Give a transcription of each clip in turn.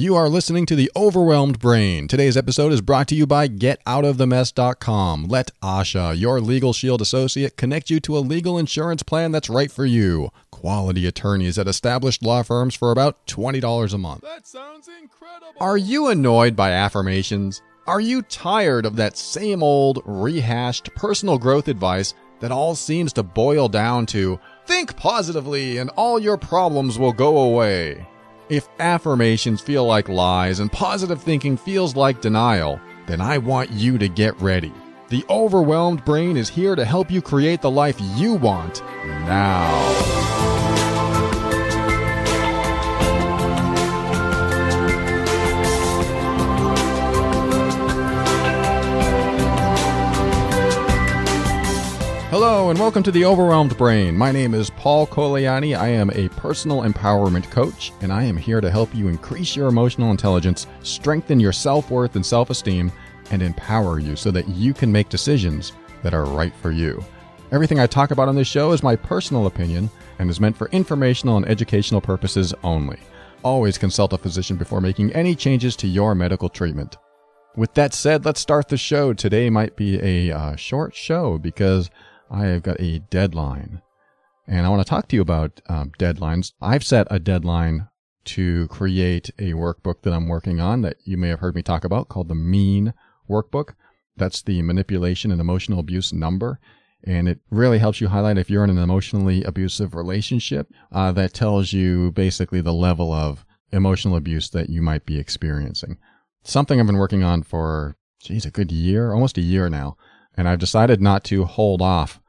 You are listening to The Overwhelmed Brain. Today's episode is brought to you by GetOutOfTheMess.com. Let Asha, your Legal Shield associate, connect you to a legal insurance plan that's right for you. Quality attorneys at established law firms for about $20 a month. That sounds incredible. Are you annoyed by affirmations? Are you tired of that same old, rehashed personal growth advice that all seems to boil down to think positively and all your problems will go away? If affirmations feel like lies and positive thinking feels like denial, then I want you to get ready. The overwhelmed brain is here to help you create the life you want now. Hello and welcome to the Overwhelmed Brain. My name is Paul Colaianni. I am a personal empowerment coach, and I am here to help you increase your emotional intelligence, strengthen your self worth and self esteem, and empower you so that you can make decisions that are right for you. Everything I talk about on this show is my personal opinion and is meant for informational and educational purposes only. Always consult a physician before making any changes to your medical treatment. With that said, let's start the show. Today might be a uh, short show because I have got a deadline. And I want to talk to you about um, deadlines. I've set a deadline to create a workbook that I'm working on that you may have heard me talk about called the MEAN workbook. That's the manipulation and emotional abuse number. And it really helps you highlight if you're in an emotionally abusive relationship. Uh, that tells you basically the level of emotional abuse that you might be experiencing. Something I've been working on for, geez, a good year, almost a year now and I've decided not to hold off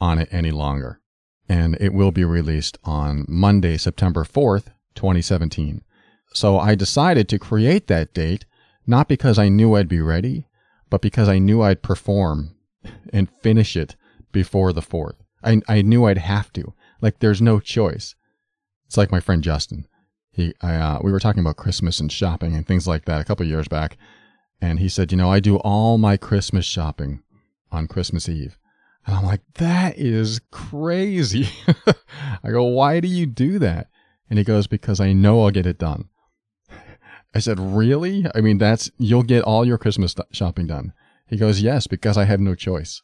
on it any longer. And it will be released on Monday, September 4th, 2017. So I decided to create that date not because I knew I'd be ready, but because I knew I'd perform and finish it before the 4th. I, I knew I'd have to. Like, there's no choice. It's like my friend Justin. He, I, uh, we were talking about Christmas and shopping and things like that a couple years back. And he said, you know, I do all my Christmas shopping on Christmas Eve. And I'm like, that is crazy. I go, why do you do that? And he goes, because I know I'll get it done. I said, really? I mean, that's, you'll get all your Christmas shopping done. He goes, yes, because I have no choice.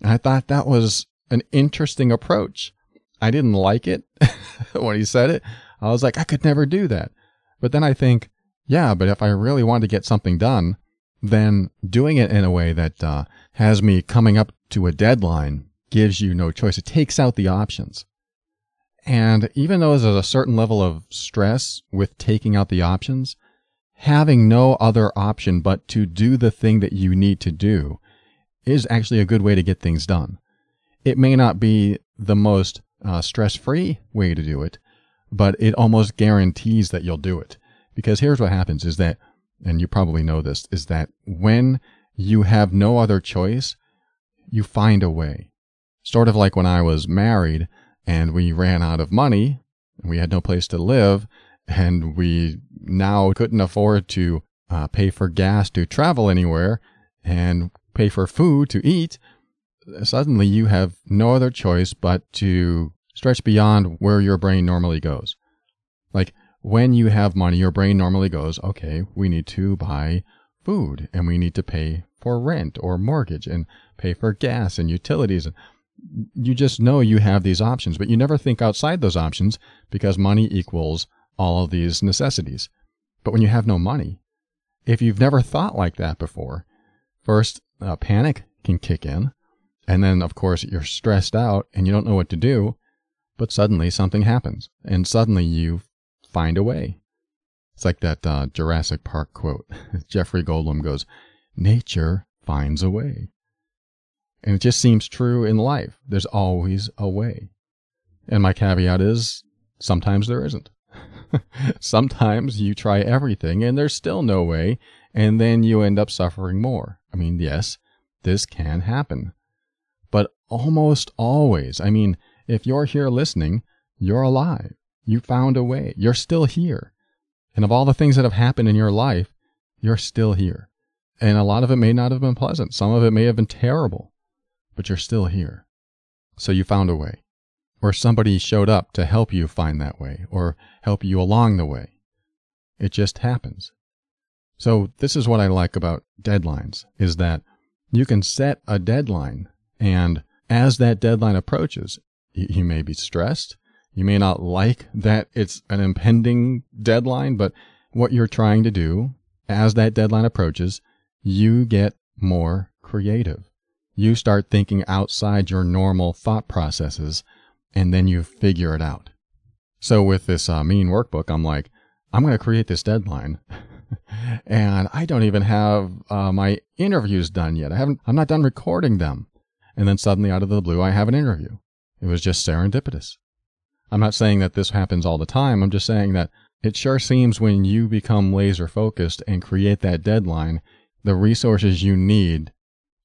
And I thought that was an interesting approach. I didn't like it when he said it. I was like, I could never do that. But then I think, yeah, but if I really want to get something done, then doing it in a way that uh, has me coming up to a deadline gives you no choice. It takes out the options. And even though there's a certain level of stress with taking out the options, having no other option but to do the thing that you need to do is actually a good way to get things done. It may not be the most uh, stress free way to do it, but it almost guarantees that you'll do it. Because here's what happens is that and you probably know this, is that when you have no other choice, you find a way. Sort of like when I was married and we ran out of money we had no place to live and we now couldn't afford to uh, pay for gas to travel anywhere and pay for food to eat. Suddenly you have no other choice but to stretch beyond where your brain normally goes. Like when you have money, your brain normally goes, okay, we need to buy food and we need to pay for rent or mortgage and pay for gas and utilities. You just know you have these options, but you never think outside those options because money equals all of these necessities. But when you have no money, if you've never thought like that before, first uh, panic can kick in. And then, of course, you're stressed out and you don't know what to do. But suddenly something happens and suddenly you find a way. It's like that uh, Jurassic Park quote. Jeffrey Goldblum goes, Nature finds a way. And it just seems true in life. There's always a way. And my caveat is sometimes there isn't. sometimes you try everything and there's still no way, and then you end up suffering more. I mean, yes, this can happen. But almost always, I mean, if you're here listening, you're alive. You found a way. You're still here. And of all the things that have happened in your life, you're still here. And a lot of it may not have been pleasant. Some of it may have been terrible, but you're still here. So you found a way. Or somebody showed up to help you find that way or help you along the way. It just happens. So this is what I like about deadlines is that you can set a deadline and as that deadline approaches, you may be stressed. You may not like that it's an impending deadline, but what you're trying to do as that deadline approaches, you get more creative. You start thinking outside your normal thought processes and then you figure it out. So with this uh, mean workbook, I'm like, I'm going to create this deadline. and I don't even have uh, my interviews done yet. I haven't, I'm not done recording them. And then suddenly out of the blue, I have an interview. It was just serendipitous. I'm not saying that this happens all the time. I'm just saying that it sure seems when you become laser focused and create that deadline, the resources you need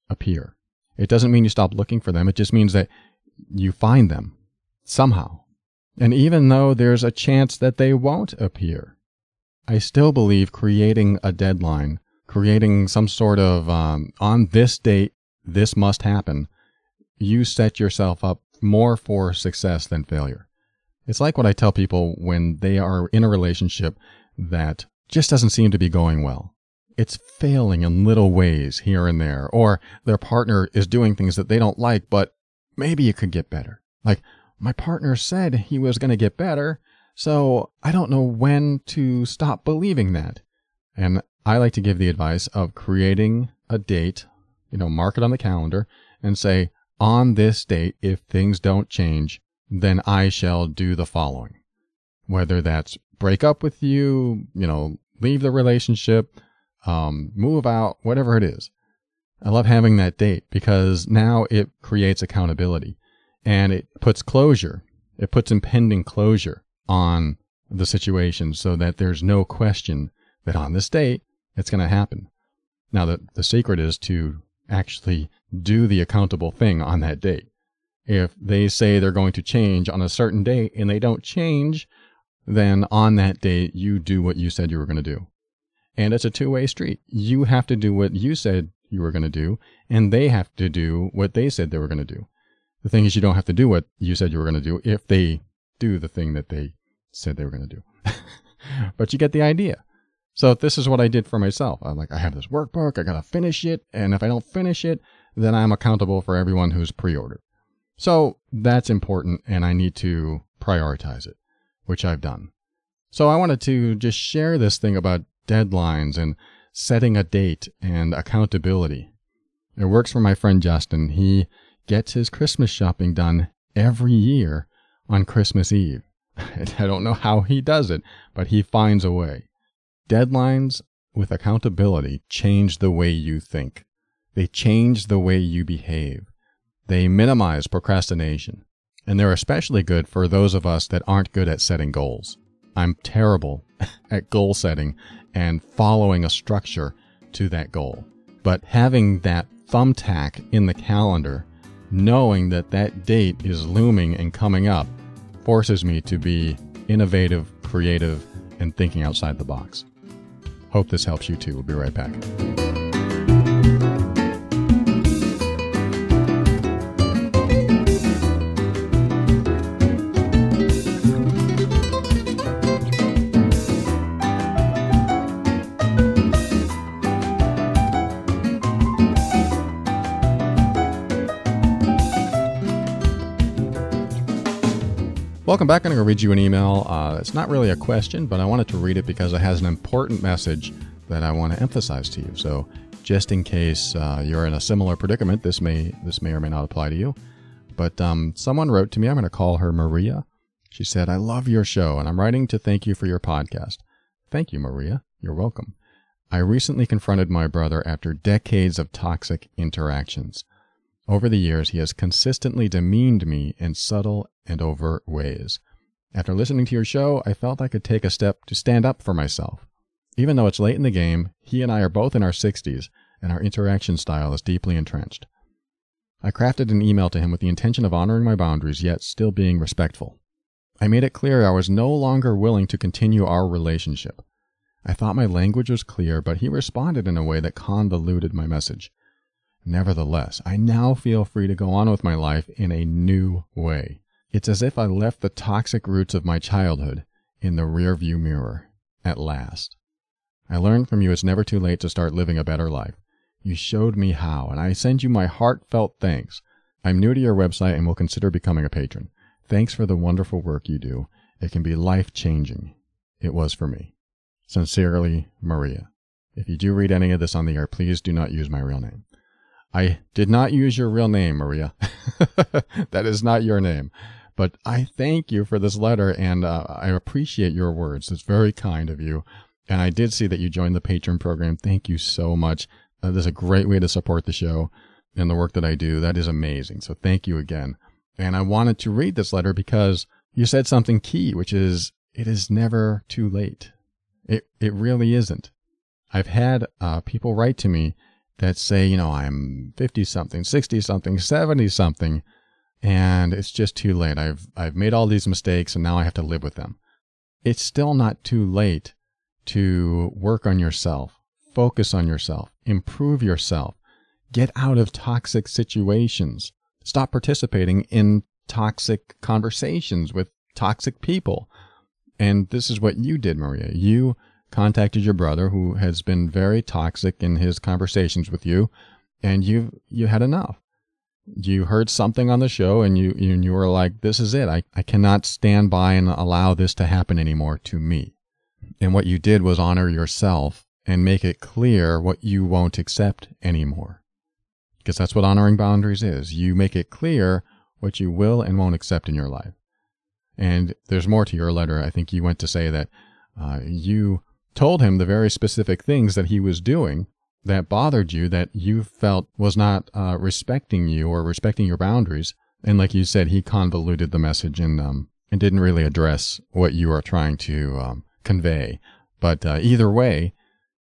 appear. It doesn't mean you stop looking for them. It just means that you find them somehow. And even though there's a chance that they won't appear, I still believe creating a deadline, creating some sort of um, on this date, this must happen, you set yourself up more for success than failure. It's like what I tell people when they are in a relationship that just doesn't seem to be going well. It's failing in little ways here and there, or their partner is doing things that they don't like, but maybe it could get better. Like, my partner said he was going to get better, so I don't know when to stop believing that. And I like to give the advice of creating a date, you know, mark it on the calendar and say, on this date, if things don't change, then I shall do the following. Whether that's break up with you, you know, leave the relationship, um, move out, whatever it is. I love having that date because now it creates accountability and it puts closure. It puts impending closure on the situation so that there's no question that on this date it's going to happen. Now, the, the secret is to actually do the accountable thing on that date. If they say they're going to change on a certain date and they don't change, then on that date, you do what you said you were going to do. And it's a two way street. You have to do what you said you were going to do, and they have to do what they said they were going to do. The thing is, you don't have to do what you said you were going to do if they do the thing that they said they were going to do. but you get the idea. So this is what I did for myself. I'm like, I have this workbook, I got to finish it. And if I don't finish it, then I'm accountable for everyone who's pre ordered. So that's important, and I need to prioritize it, which I've done. So I wanted to just share this thing about deadlines and setting a date and accountability. It works for my friend Justin. He gets his Christmas shopping done every year on Christmas Eve. I don't know how he does it, but he finds a way. Deadlines with accountability change the way you think. They change the way you behave. They minimize procrastination. And they're especially good for those of us that aren't good at setting goals. I'm terrible at goal setting and following a structure to that goal. But having that thumbtack in the calendar, knowing that that date is looming and coming up, forces me to be innovative, creative, and thinking outside the box. Hope this helps you too. We'll be right back. Welcome back. I'm going to read you an email. Uh, it's not really a question, but I wanted to read it because it has an important message that I want to emphasize to you. So, just in case uh, you're in a similar predicament, this may this may or may not apply to you. But um, someone wrote to me. I'm going to call her Maria. She said, "I love your show, and I'm writing to thank you for your podcast." Thank you, Maria. You're welcome. I recently confronted my brother after decades of toxic interactions. Over the years, he has consistently demeaned me in subtle and overt ways. After listening to your show, I felt I could take a step to stand up for myself. Even though it's late in the game, he and I are both in our 60s, and our interaction style is deeply entrenched. I crafted an email to him with the intention of honoring my boundaries, yet still being respectful. I made it clear I was no longer willing to continue our relationship. I thought my language was clear, but he responded in a way that convoluted my message. Nevertheless, I now feel free to go on with my life in a new way. It's as if I left the toxic roots of my childhood in the rearview mirror, at last. I learned from you it's never too late to start living a better life. You showed me how, and I send you my heartfelt thanks. I'm new to your website and will consider becoming a patron. Thanks for the wonderful work you do. It can be life changing. It was for me. Sincerely, Maria. If you do read any of this on the air, please do not use my real name. I did not use your real name, Maria. that is not your name. But I thank you for this letter and uh, I appreciate your words. It's very kind of you. And I did see that you joined the Patreon program. Thank you so much. Uh, a great way to support the show and the work that I do. That is amazing. So thank you again. And I wanted to read this letter because you said something key, which is it is never too late. It, it really isn't. I've had uh, people write to me that say, you know, I'm 50 something, 60 something, 70 something, and it's just too late. I've, I've made all these mistakes and now I have to live with them. It's still not too late to work on yourself, focus on yourself, improve yourself, get out of toxic situations, stop participating in toxic conversations with toxic people. And this is what you did, Maria. You contacted your brother who has been very toxic in his conversations with you and you you had enough you heard something on the show and you you, you were like this is it. I, I cannot stand by and allow this to happen anymore to me. And what you did was honor yourself and make it clear what you won't accept anymore. Because that's what honoring boundaries is. You make it clear what you will and won't accept in your life. And there's more to your letter. I think you went to say that uh, you told him the very specific things that he was doing that bothered you that you felt was not uh, respecting you or respecting your boundaries. And like you said, he convoluted the message and um, and didn't really address what you are trying to um, convey. But uh, either way,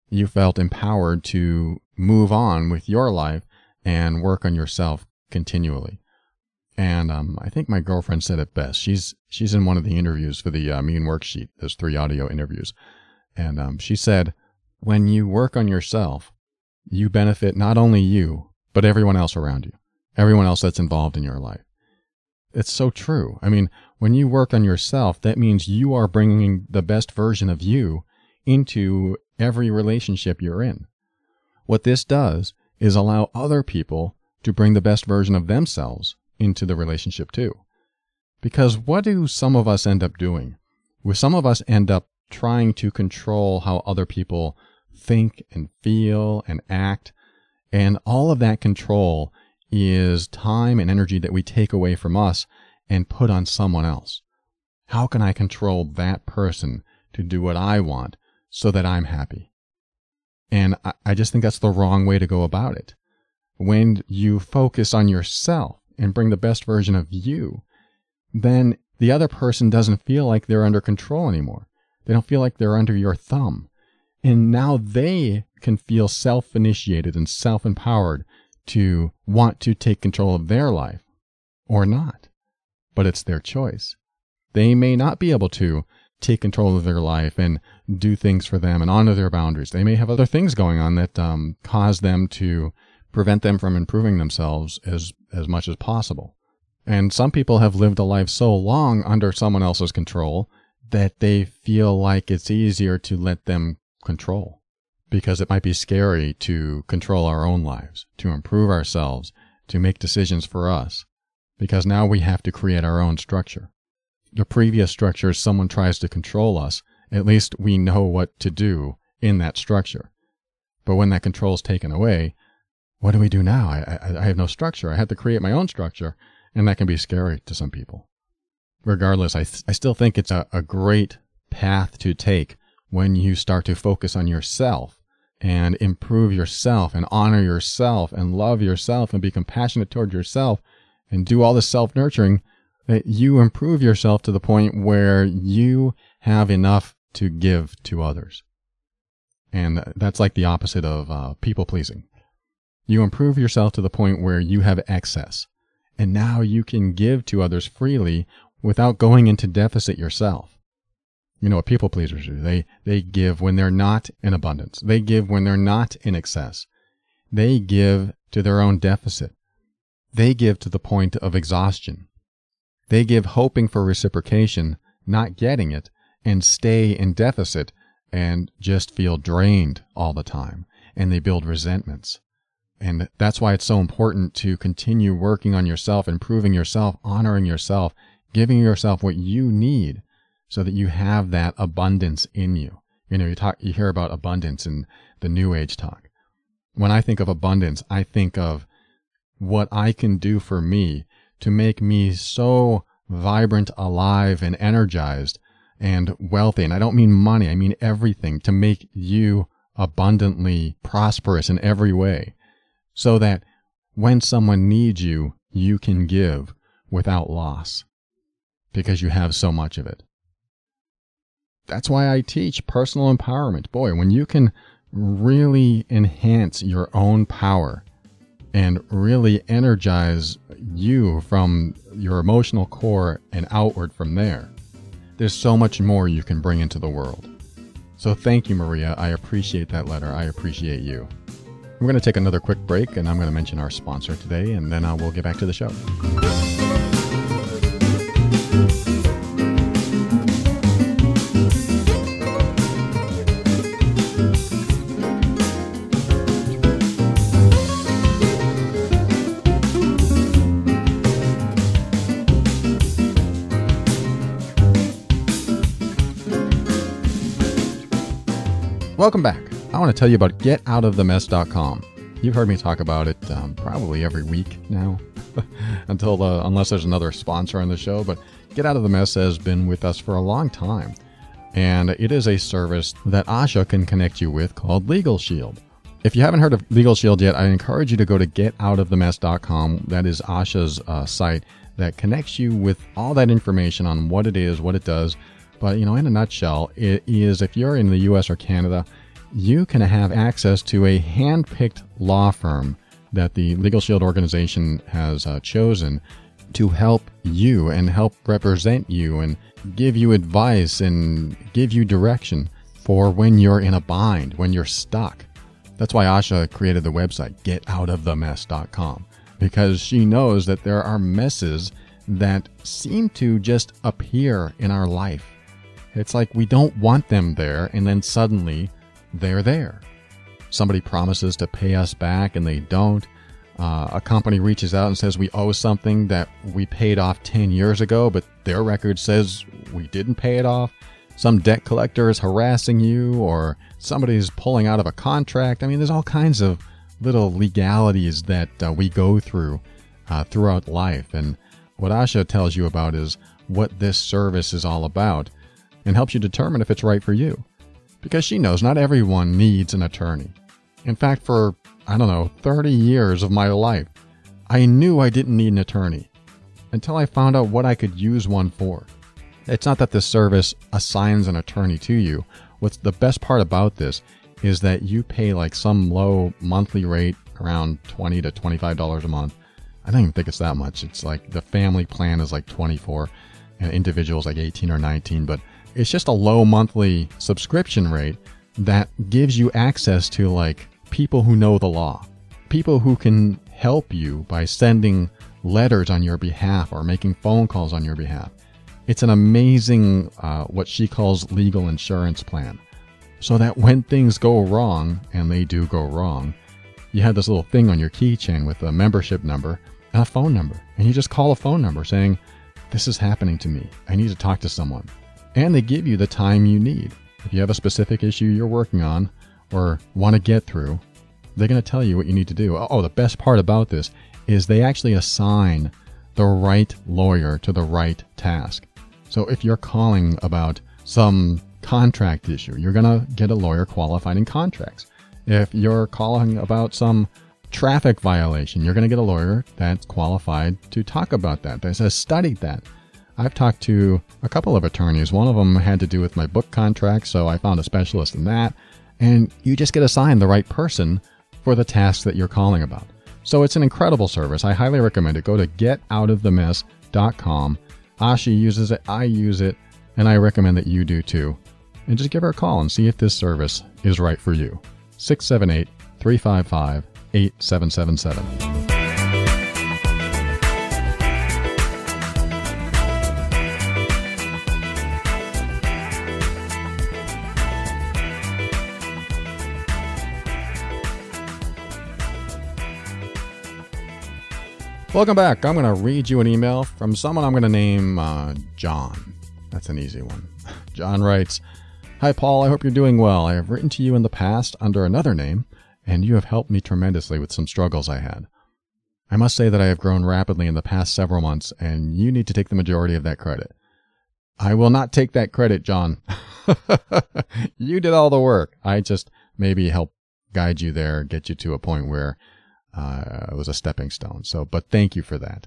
you felt empowered to move on with your life and work on yourself continually. And um, I think my girlfriend said it best. She's she's in one of the interviews for the uh, Mean Worksheet. Those three audio interviews, and um, she said, when you work on yourself, you benefit not only you, but everyone else around you, everyone else that's involved in your life. It's so true. I mean, when you work on yourself, that means you are bringing the best version of you into every relationship you're in. What this does is allow other people to bring the best version of themselves into the relationship too. Because what do some of us end up doing? Well, some of us end up trying to control how other people think and feel and act. And all of that control is time and energy that we take away from us and put on someone else. How can I control that person to do what I want so that I'm happy? And I, I just think that's the wrong way to go about it. When you focus on yourself and bring the best version of you, then the other person doesn't feel like they're under control anymore. They don't feel like they're under your thumb. And now they can feel self initiated and self empowered to want to take control of their life or not. But it's their choice. They may not be able to take control of their life and do things for them and honor their boundaries. They may have other things going on that um, cause them to prevent them from improving themselves as, as much as possible. And some people have lived a life so long under someone else's control that they feel like it's easier to let them control because it might be scary to control our own lives, to improve ourselves, to make decisions for us, because now we have to create our own structure. The previous structure, someone tries to control us, at least we know what to do in that structure. But when that control is taken away, what do we do now? I, I, I have no structure. I have to create my own structure, and that can be scary to some people regardless, I, th- I still think it's a, a great path to take when you start to focus on yourself and improve yourself and honor yourself and love yourself and be compassionate toward yourself and do all this self nurturing that you improve yourself to the point where you have enough to give to others. And that's like the opposite of uh, people pleasing. You improve yourself to the point where you have excess. And now you can give to others freely without going into deficit yourself. You know what people pleasers do? They, they give when they're not in abundance. They give when they're not in excess. They give to their own deficit. They give to the point of exhaustion. They give hoping for reciprocation, not getting it, and stay in deficit and just feel drained all the time and they build resentments. And that's why it's so important to continue working on yourself, improving yourself, honoring yourself, giving yourself what you need so that you have that abundance in you. You know, you talk, you hear about abundance in the new age talk. When I think of abundance, I think of what I can do for me to make me so vibrant, alive, and energized and wealthy. And I don't mean money. I mean everything to make you abundantly prosperous in every way so that when someone needs you, you can give without loss because you have so much of it. That's why I teach personal empowerment. Boy, when you can really enhance your own power and really energize you from your emotional core and outward from there, there's so much more you can bring into the world. So thank you, Maria. I appreciate that letter. I appreciate you. We're going to take another quick break, and I'm going to mention our sponsor today, and then uh, we'll get back to the show. Welcome back. I want to tell you about getoutofthemess.com. You've heard me talk about it um, probably every week now, until uh, unless there's another sponsor on the show. But Get Out of the Mess has been with us for a long time, and it is a service that Asha can connect you with called Legal Shield. If you haven't heard of Legal Shield yet, I encourage you to go to getoutofthemess.com. That is Asha's uh, site that connects you with all that information on what it is, what it does but, you know, in a nutshell, it is if you're in the US or Canada, you can have access to a hand picked law firm that the Legal Shield organization has uh, chosen to help you and help represent you and give you advice and give you direction for when you're in a bind, when you're stuck. That's why Asha created the website, getoutofthemess.com, because she knows that there are messes that seem to just appear in our life it's like we don't want them there, and then suddenly they're there. Somebody promises to pay us back and they don't. Uh, a company reaches out and says we owe something that we paid off 10 years ago, but their record says we didn't pay it off. Some debt collector is harassing you, or somebody's pulling out of a contract. I mean, there's all kinds of little legalities that uh, we go through uh, throughout life. And what Asha tells you about is what this service is all about and helps you determine if it's right for you. Because she knows not everyone needs an attorney. In fact, for, I don't know, 30 years of my life, I knew I didn't need an attorney until I found out what I could use one for. It's not that this service assigns an attorney to you. What's the best part about this is that you pay like some low monthly rate around 20 to $25 a month. I don't even think it's that much. It's like the family plan is like 24 and individuals like 18 or 19, but it's just a low monthly subscription rate that gives you access to like people who know the law, people who can help you by sending letters on your behalf or making phone calls on your behalf. It's an amazing, uh, what she calls legal insurance plan. So that when things go wrong, and they do go wrong, you have this little thing on your keychain with a membership number and a phone number. And you just call a phone number saying, This is happening to me. I need to talk to someone and they give you the time you need. If you have a specific issue you're working on or want to get through, they're going to tell you what you need to do. Oh, oh, the best part about this is they actually assign the right lawyer to the right task. So if you're calling about some contract issue, you're going to get a lawyer qualified in contracts. If you're calling about some traffic violation, you're going to get a lawyer that's qualified to talk about that, that has studied that. I've talked to a couple of attorneys. One of them had to do with my book contract, so I found a specialist in that. And you just get assigned the right person for the task that you're calling about. So it's an incredible service. I highly recommend it. Go to getoutofthemess.com. Asha uses it, I use it, and I recommend that you do too. And just give her a call and see if this service is right for you. 678 355 8777. Welcome back. I'm going to read you an email from someone I'm going to name uh, John. That's an easy one. John writes Hi, Paul. I hope you're doing well. I have written to you in the past under another name, and you have helped me tremendously with some struggles I had. I must say that I have grown rapidly in the past several months, and you need to take the majority of that credit. I will not take that credit, John. you did all the work. I just maybe help guide you there, get you to a point where uh, it was a stepping stone. So, but thank you for that.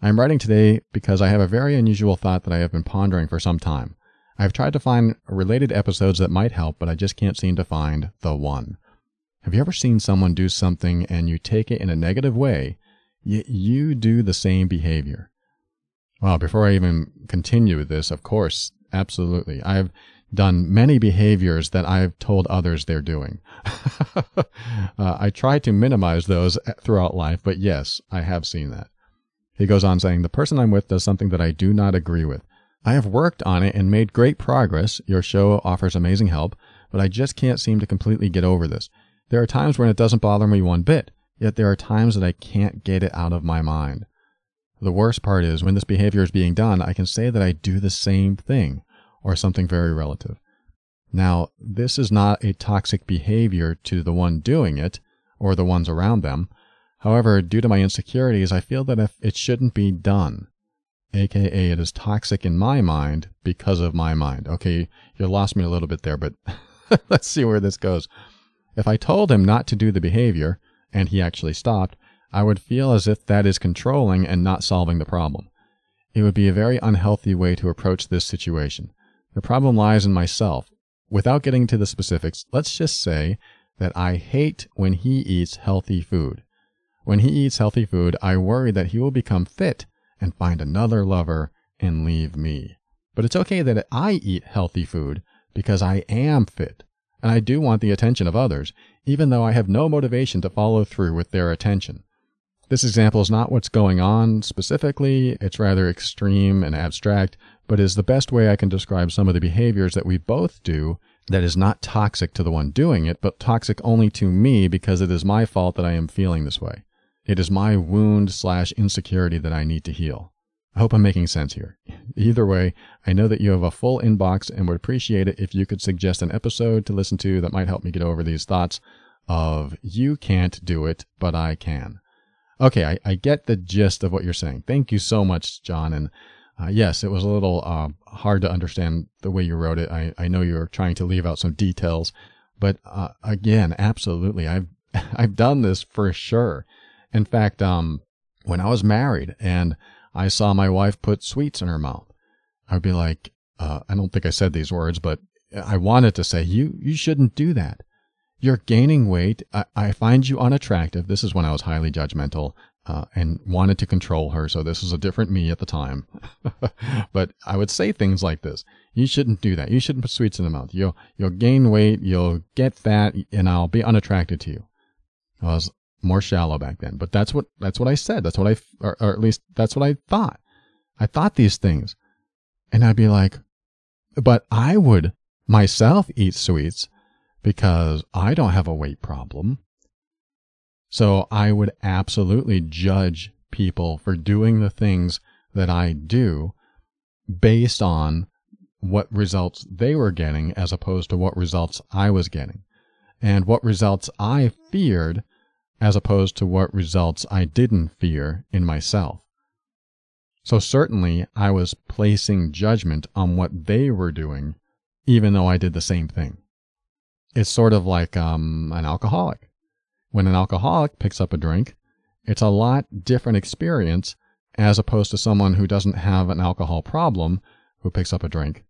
I'm writing today because I have a very unusual thought that I have been pondering for some time. I've tried to find related episodes that might help, but I just can't seem to find the one. Have you ever seen someone do something and you take it in a negative way, yet you do the same behavior? Well, before I even continue with this, of course, absolutely. I've done many behaviors that I've told others they're doing. uh, I try to minimize those throughout life, but yes, I have seen that. He goes on saying, The person I'm with does something that I do not agree with. I have worked on it and made great progress. Your show offers amazing help, but I just can't seem to completely get over this. There are times when it doesn't bother me one bit, yet there are times that I can't get it out of my mind. The worst part is when this behavior is being done, I can say that I do the same thing or something very relative. Now, this is not a toxic behavior to the one doing it or the ones around them. However, due to my insecurities, I feel that if it shouldn't be done, aka it is toxic in my mind because of my mind. Okay, you lost me a little bit there, but let's see where this goes. If I told him not to do the behavior and he actually stopped, I would feel as if that is controlling and not solving the problem. It would be a very unhealthy way to approach this situation. The problem lies in myself. Without getting to the specifics, let's just say that I hate when he eats healthy food. When he eats healthy food, I worry that he will become fit and find another lover and leave me. But it's okay that I eat healthy food because I am fit and I do want the attention of others, even though I have no motivation to follow through with their attention. This example is not what's going on specifically, it's rather extreme and abstract, but is the best way I can describe some of the behaviors that we both do that is not toxic to the one doing it, but toxic only to me because it is my fault that I am feeling this way. It is my wound slash insecurity that I need to heal. I hope I'm making sense here. Either way, I know that you have a full inbox and would appreciate it if you could suggest an episode to listen to that might help me get over these thoughts of you can't do it, but I can. Okay, I, I get the gist of what you're saying. Thank you so much, John. And uh, yes, it was a little uh, hard to understand the way you wrote it. I, I know you're trying to leave out some details, but uh, again, absolutely, I've I've done this for sure. In fact, um, when I was married and I saw my wife put sweets in her mouth, I'd be like, uh, I don't think I said these words, but I wanted to say, you you shouldn't do that. You're gaining weight. I, I find you unattractive. This is when I was highly judgmental uh, and wanted to control her. So this was a different me at the time. but I would say things like this: "You shouldn't do that. You shouldn't put sweets in the mouth. You'll you'll gain weight. You'll get fat, and I'll be unattracted to you." I was more shallow back then, but that's what that's what I said. That's what I, or, or at least that's what I thought. I thought these things, and I'd be like, "But I would myself eat sweets." Because I don't have a weight problem. So I would absolutely judge people for doing the things that I do based on what results they were getting as opposed to what results I was getting, and what results I feared as opposed to what results I didn't fear in myself. So certainly I was placing judgment on what they were doing, even though I did the same thing. It's sort of like um, an alcoholic. When an alcoholic picks up a drink, it's a lot different experience as opposed to someone who doesn't have an alcohol problem who picks up a drink.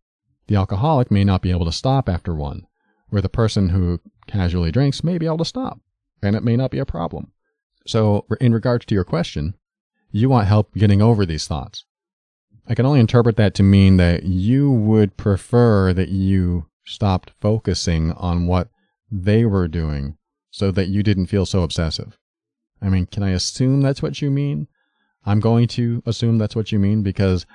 The alcoholic may not be able to stop after one, where the person who casually drinks may be able to stop, and it may not be a problem. So, in regards to your question, you want help getting over these thoughts. I can only interpret that to mean that you would prefer that you stopped focusing on what they were doing so that you didn't feel so obsessive. I mean, can I assume that's what you mean? I'm going to assume that's what you mean because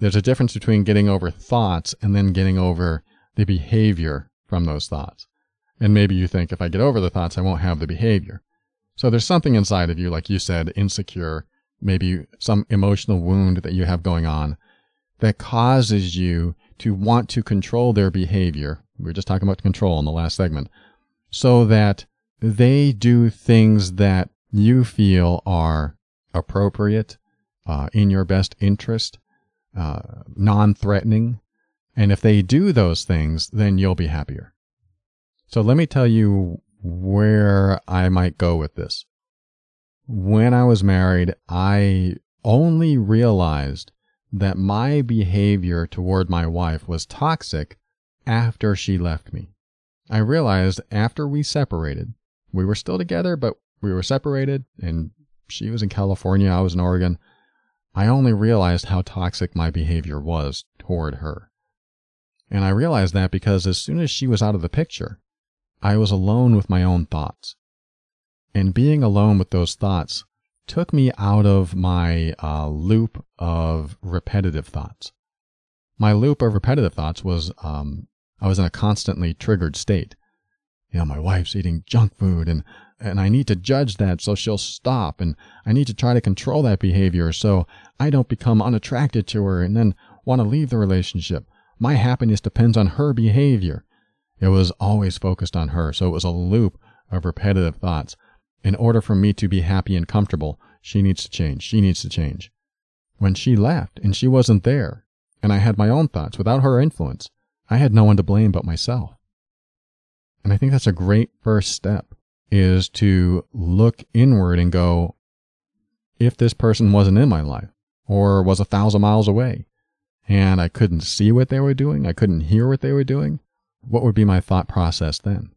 there's a difference between getting over thoughts and then getting over the behavior from those thoughts. And maybe you think if I get over the thoughts, I won't have the behavior. So there's something inside of you, like you said, insecure, maybe some emotional wound that you have going on that causes you to want to control their behavior. We were just talking about control in the last segment. So that they do things that you feel are appropriate, uh, in your best interest, uh, non threatening. And if they do those things, then you'll be happier. So let me tell you where I might go with this. When I was married, I only realized that my behavior toward my wife was toxic after she left me. I realized after we separated, we were still together, but we were separated and she was in California, I was in Oregon. I only realized how toxic my behavior was toward her. And I realized that because as soon as she was out of the picture, I was alone with my own thoughts. And being alone with those thoughts took me out of my uh, loop of repetitive thoughts. My loop of repetitive thoughts was um, I was in a constantly triggered state. You know, my wife's eating junk food and and I need to judge that so she'll stop and I need to try to control that behavior so I don't become unattracted to her and then want to leave the relationship. My happiness depends on her behavior. It was always focused on her, so it was a loop of repetitive thoughts. In order for me to be happy and comfortable, she needs to change. She needs to change. When she left and she wasn't there, and I had my own thoughts without her influence, I had no one to blame but myself. And I think that's a great first step is to look inward and go, if this person wasn't in my life or was a thousand miles away and I couldn't see what they were doing, I couldn't hear what they were doing, what would be my thought process then?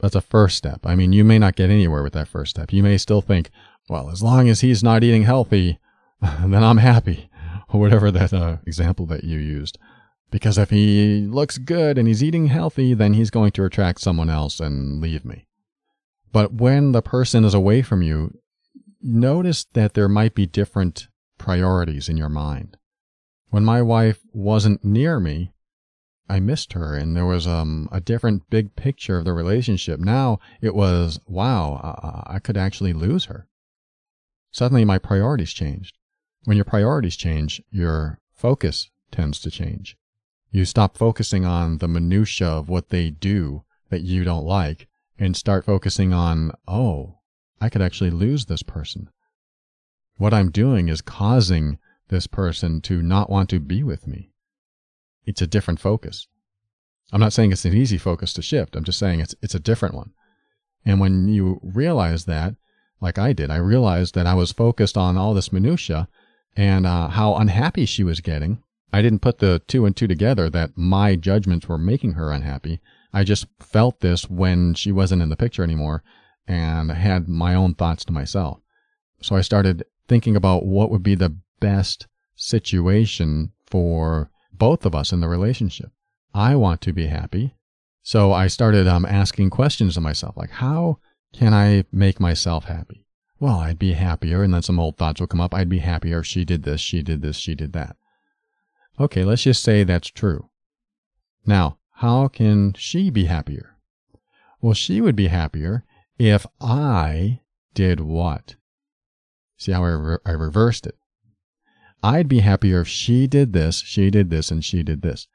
That's a first step. I mean, you may not get anywhere with that first step. You may still think, well, as long as he's not eating healthy, then I'm happy, or whatever that uh, example that you used. Because if he looks good and he's eating healthy, then he's going to attract someone else and leave me. But when the person is away from you, notice that there might be different priorities in your mind. When my wife wasn't near me, I missed her and there was um, a different big picture of the relationship. Now it was, wow, I, I could actually lose her. Suddenly my priorities changed. When your priorities change, your focus tends to change. You stop focusing on the minutia of what they do that you don't like and start focusing on, oh, I could actually lose this person. What I'm doing is causing this person to not want to be with me. It's a different focus. I'm not saying it's an easy focus to shift. I'm just saying it's, it's a different one. And when you realize that, like I did, I realized that I was focused on all this minutia and uh, how unhappy she was getting. I didn't put the two and two together that my judgments were making her unhappy. I just felt this when she wasn't in the picture anymore and had my own thoughts to myself. So I started thinking about what would be the best situation for both of us in the relationship. I want to be happy. So I started um, asking questions to myself, like, how can I make myself happy? Well, I'd be happier, and then some old thoughts will come up. I'd be happier if she did this, she did this, she did that. Okay, let's just say that's true. Now, how can she be happier? Well, she would be happier if I did what? See how I, re- I reversed it. I'd be happier if she did this, she did this, and she did this.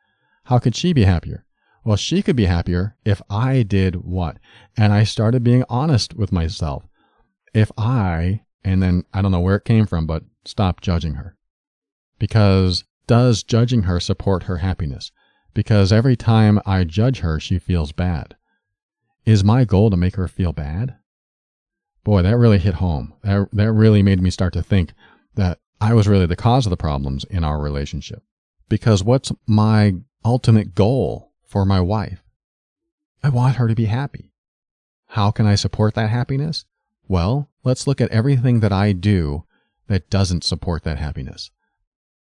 How could she be happier? Well, she could be happier if I did what? And I started being honest with myself. If I, and then I don't know where it came from, but stop judging her. Because does judging her support her happiness? because every time I judge her, she feels bad. Is my goal to make her feel bad? Boy, that really hit home. That, that really made me start to think that I was really the cause of the problems in our relationship. Because what's my ultimate goal for my wife? I want her to be happy. How can I support that happiness? Well, let's look at everything that I do that doesn't support that happiness.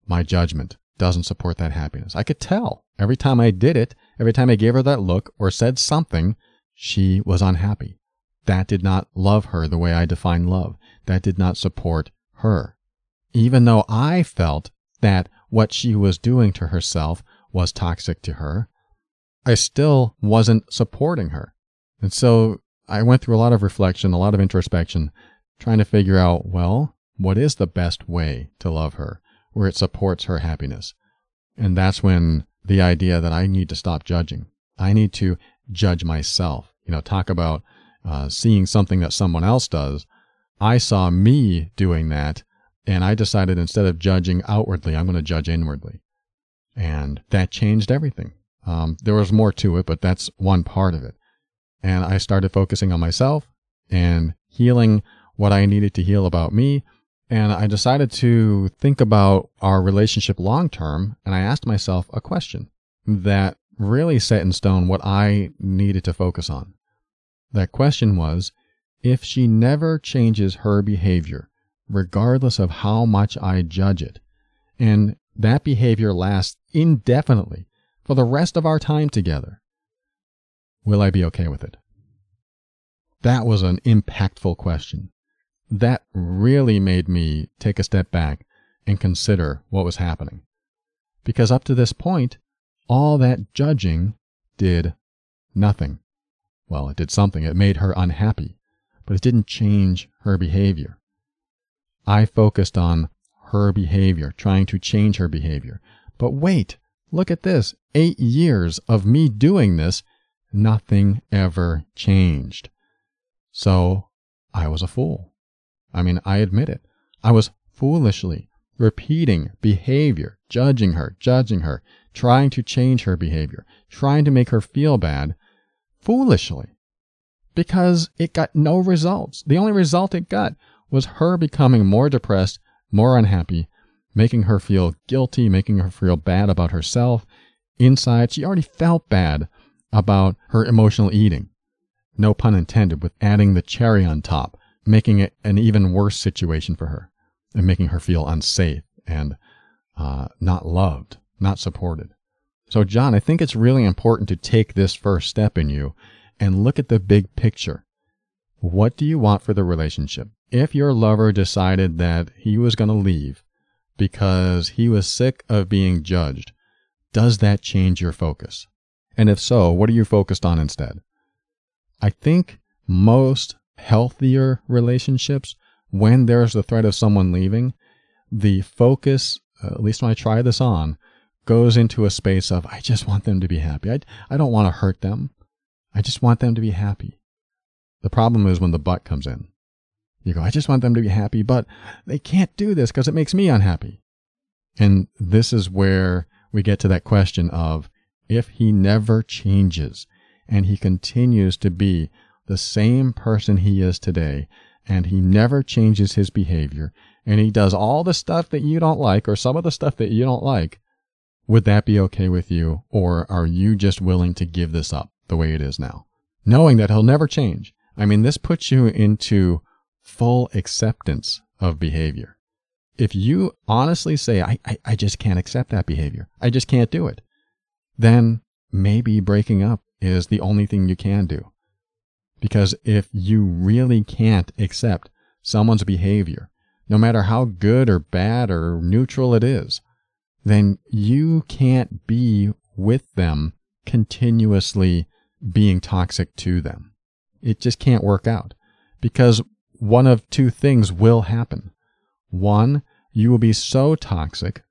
My judgment, doesn't support that happiness. I could tell every time I did it, every time I gave her that look or said something, she was unhappy. That did not love her the way I define love. That did not support her. Even though I felt that what she was doing to herself was toxic to her, I still wasn't supporting her. And so I went through a lot of reflection, a lot of introspection, trying to figure out, well, what is the best way to love her where it supports her happiness? And that's when the idea that I need to stop judging. I need to judge myself. You know, talk about uh, seeing something that someone else does. I saw me doing that, and I decided instead of judging outwardly, I'm going to judge inwardly. And that changed everything. Um, there was more to it, but that's one part of it. And I started focusing on myself and healing what I needed to heal about me. And I decided to think about our relationship long term. And I asked myself a question that really set in stone what I needed to focus on. That question was if she never changes her behavior, regardless of how much I judge it, and that behavior lasts indefinitely for the rest of our time together, will I be okay with it? That was an impactful question. That really made me take a step back and consider what was happening. Because up to this point, all that judging did nothing. Well, it did something. It made her unhappy, but it didn't change her behavior. I focused on her behavior, trying to change her behavior. But wait, look at this. Eight years of me doing this, nothing ever changed. So I was a fool. I mean, I admit it. I was foolishly repeating behavior, judging her, judging her, trying to change her behavior, trying to make her feel bad, foolishly. Because it got no results. The only result it got was her becoming more depressed, more unhappy, making her feel guilty, making her feel bad about herself. Inside, she already felt bad about her emotional eating. No pun intended, with adding the cherry on top, making it an even worse situation for her and making her feel unsafe and uh, not loved, not supported. So, John, I think it's really important to take this first step in you and look at the big picture. What do you want for the relationship? If your lover decided that he was going to leave because he was sick of being judged, does that change your focus? And if so, what are you focused on instead? I think most healthier relationships, when there's the threat of someone leaving, the focus, uh, at least when I try this on, goes into a space of, I just want them to be happy. I, I don't want to hurt them. I just want them to be happy. The problem is when the but comes in. You go, I just want them to be happy, but they can't do this because it makes me unhappy. And this is where we get to that question of if he never changes and he continues to be the same person he is today and he never changes his behavior and he does all the stuff that you don't like or some of the stuff that you don't like, would that be okay with you? Or are you just willing to give this up the way it is now? Knowing that he'll never change. I mean, this puts you into full acceptance of behavior. If you honestly say, I, I, I just can't accept that behavior, I just can't do it, then maybe breaking up is the only thing you can do. Because if you really can't accept someone's behavior, no matter how good or bad or neutral it is, then you can't be with them continuously being toxic to them. It just can't work out because one of two things will happen. One, you will be so toxic,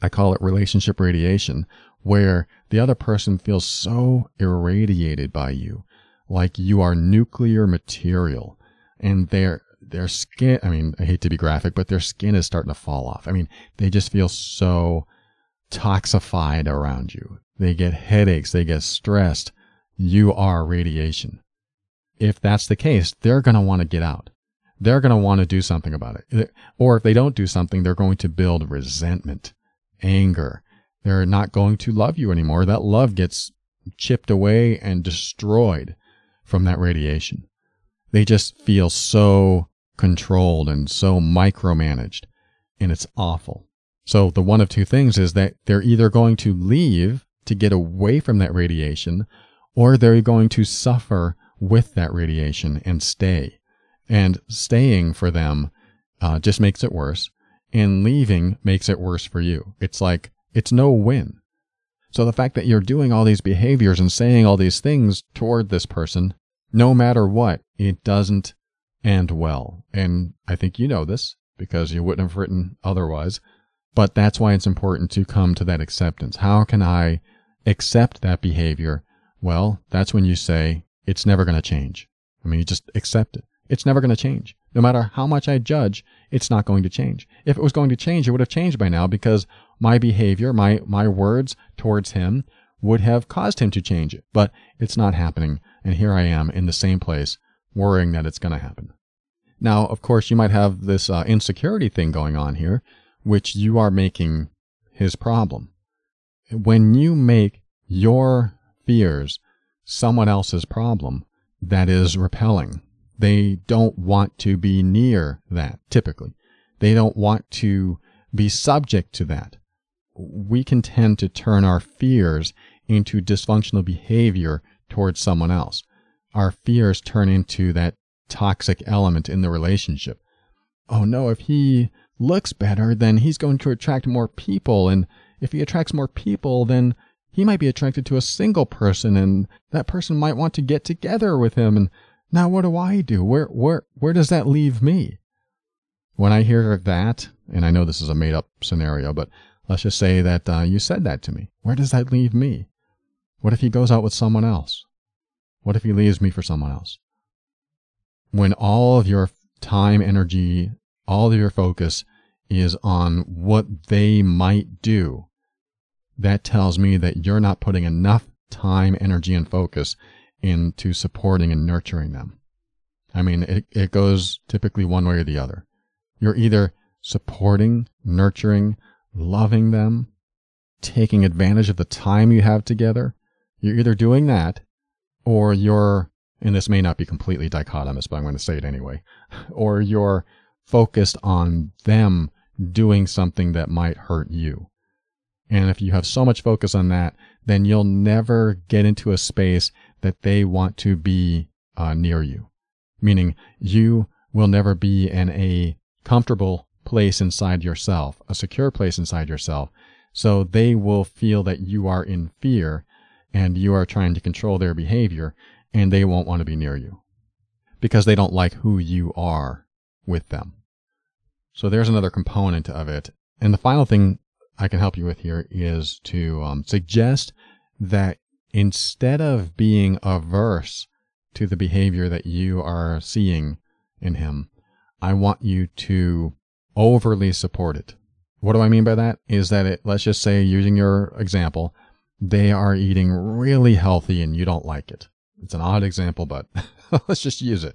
I call it relationship radiation, where the other person feels so irradiated by you, like you are nuclear material, and their their skin, I mean, I hate to be graphic, but their skin is starting to fall off. I mean, they just feel so toxified around you. They get headaches, they get stressed. You are radiation. If that's the case, they're going to want to get out they're going to want to do something about it. Or if they don't do something, they're going to build resentment, anger. They're not going to love you anymore. That love gets chipped away and destroyed from that radiation. They just feel so controlled and so micromanaged, and it's awful. So the one of two things is that they're either going to leave to get away from that radiation, or they're going to suffer with that radiation and stay. And staying for them uh, just makes it worse. And leaving makes it worse for you. It's like, it's no win. So the fact that you're doing all these behaviors and saying all these things toward this person, no matter what, it doesn't end well. And I think you know this because you wouldn't have written otherwise. But that's why it's important to come to that acceptance. How can I accept that behavior? Well, that's when you say, it's never going to change. I mean, you just accept it. It's never going to change. No matter how much I judge, it's not going to change. If it was going to change, it would have changed by now because my behavior, my, my words towards him would have caused him to change it. But it's not happening. And here I am in the same place worrying that it's going to happen. Now, of course, you might have this uh, insecurity thing going on here, which you are making his problem. When you make your fears someone else's problem, that is repelling. They don't want to be near that, typically. They don't want to be subject to that. We can tend to turn our fears into dysfunctional behavior towards someone else. Our fears turn into that toxic element in the relationship. Oh no, if he looks better, then he's going to attract more people. And if he attracts more people, then he might be attracted to a single person and that person might want to get together with him. And now what do I do? Where, where, where does that leave me? When I hear that, and I know this is a made up scenario, but let's just say that uh, you said that to me. Where does that leave me? What if he goes out with someone else? What if he leaves me for someone else? When all of your time, energy, all of your focus is on what they might do, that tells me that you're not putting enough time, energy, and focus into supporting and nurturing them. I mean, it, it goes typically one way or the other. You're either supporting, nurturing, loving them, taking advantage of the time you have together. You're either doing that or you're, and this may not be completely dichotomous, but I'm going to say it anyway, or you're focused on them doing something that might hurt you. And if you have so much focus on that, then you'll never get into a space that they want to be uh, near you. Meaning you will never be in a comfortable place inside yourself, a secure place inside yourself. So they will feel that you are in fear and you are trying to control their behavior and they won't want to be near you because they don't like who you are with them. So there's another component of it. And the final thing I can help you with here is to um, suggest that instead of being averse to the behavior that you are seeing in him, I want you to overly support it. What do I mean by that? Is that it, let's just say, using your example, they are eating really healthy and you don't like it. It's an odd example, but let's just use it.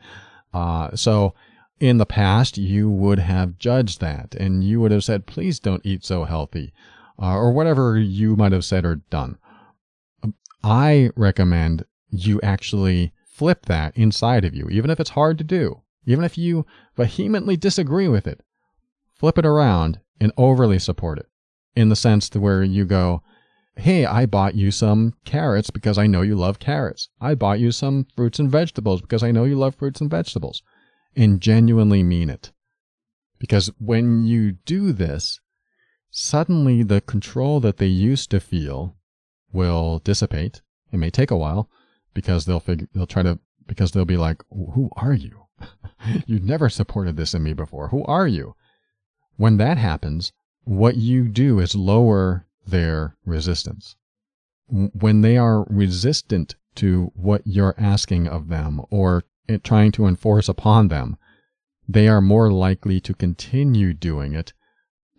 Uh, so in the past, you would have judged that and you would have said, please don't eat so healthy, uh, or whatever you might have said or done. I recommend you actually flip that inside of you, even if it's hard to do, even if you vehemently disagree with it. Flip it around and overly support it in the sense to where you go, Hey, I bought you some carrots because I know you love carrots. I bought you some fruits and vegetables because I know you love fruits and vegetables. And genuinely mean it. Because when you do this, suddenly the control that they used to feel will dissipate. It may take a while because they'll figure, they'll try to, because they'll be like, who are you? you never supported this in me before. Who are you? When that happens, what you do is lower their resistance. When they are resistant to what you're asking of them or trying to enforce upon them, they are more likely to continue doing it,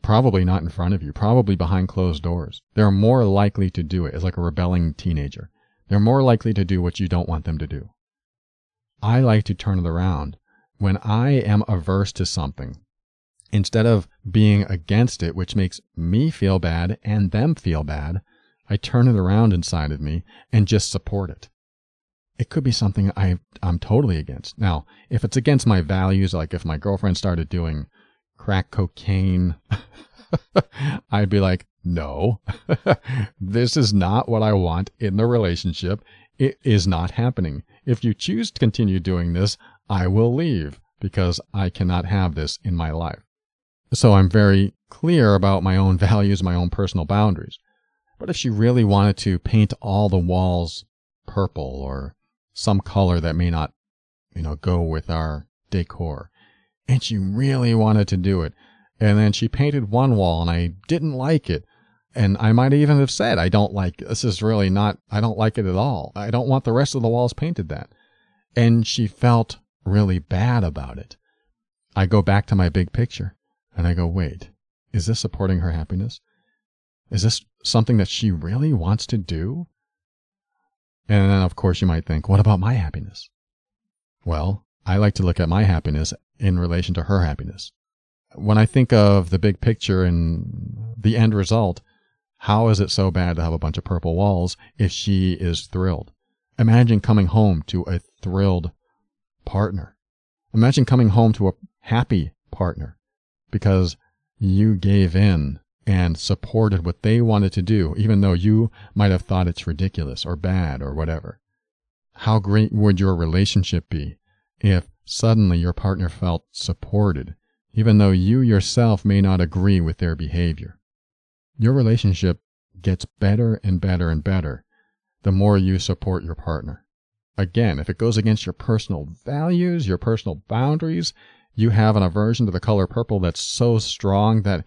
probably not in front of you, probably behind closed doors. They're more likely to do it as like a rebelling teenager. They're more likely to do what you don't want them to do. I like to turn it around. When I am averse to something, Instead of being against it, which makes me feel bad and them feel bad, I turn it around inside of me and just support it. It could be something I, I'm totally against. Now, if it's against my values, like if my girlfriend started doing crack cocaine, I'd be like, no, this is not what I want in the relationship. It is not happening. If you choose to continue doing this, I will leave because I cannot have this in my life. So I'm very clear about my own values, my own personal boundaries. But if she really wanted to paint all the walls purple or some color that may not, you know, go with our decor, and she really wanted to do it. And then she painted one wall and I didn't like it. And I might even have said, I don't like this is really not, I don't like it at all. I don't want the rest of the walls painted that. And she felt really bad about it. I go back to my big picture and I go, wait, is this supporting her happiness? Is this something that she really wants to do? And then, of course, you might think, what about my happiness? Well, I like to look at my happiness in relation to her happiness. When I think of the big picture and the end result, how is it so bad to have a bunch of purple walls if she is thrilled? Imagine coming home to a thrilled partner. Imagine coming home to a happy partner because you gave in and supported what they wanted to do, even though you might have thought it's ridiculous or bad or whatever. How great would your relationship be if suddenly your partner felt supported, even though you yourself may not agree with their behavior? Your relationship gets better and better and better the more you support your partner. Again, if it goes against your personal values, your personal boundaries, you have an aversion to the color purple that's so strong that